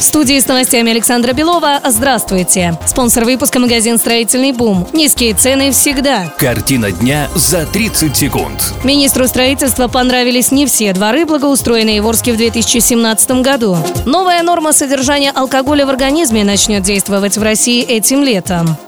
В студии с новостями Александра Белова. Здравствуйте. Спонсор выпуска магазин «Строительный бум». Низкие цены всегда. Картина дня за 30 секунд. Министру строительства понравились не все дворы, благоустроенные в Орске в 2017 году. Новая норма содержания алкоголя в организме начнет действовать в России этим летом.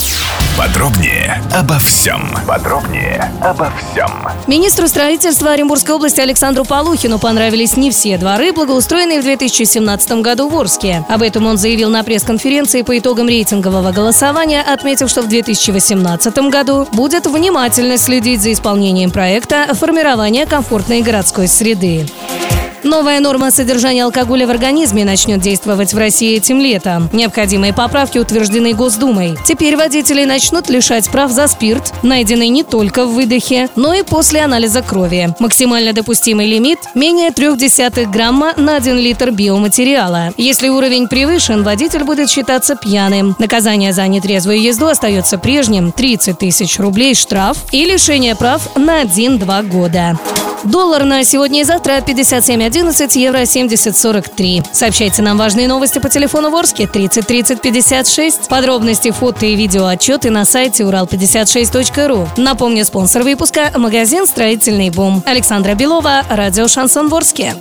Подробнее обо всем. Подробнее обо всем. Министру строительства Оренбургской области Александру Полухину понравились не все дворы, благоустроенные в 2017 году в Орске. Об этом он заявил на пресс-конференции по итогам рейтингового голосования, отметив, что в 2018 году будет внимательно следить за исполнением проекта формирования комфортной городской среды. Новая норма содержания алкоголя в организме начнет действовать в России этим летом. Необходимые поправки утверждены Госдумой. Теперь водители начнут лишать прав за спирт, найденный не только в выдохе, но и после анализа крови. Максимально допустимый лимит – менее 0,3 грамма на 1 литр биоматериала. Если уровень превышен, водитель будет считаться пьяным. Наказание за нетрезвую езду остается прежним – 30 тысяч рублей штраф и лишение прав на 1-2 года. Доллар на сегодня и завтра 57.11, евро 70.43. Сообщайте нам важные новости по телефону Ворске 30 30 56. Подробности, фото и видео отчеты на сайте урал56.ру. Напомню, спонсор выпуска – магазин «Строительный бум». Александра Белова, радио «Шансон Ворске».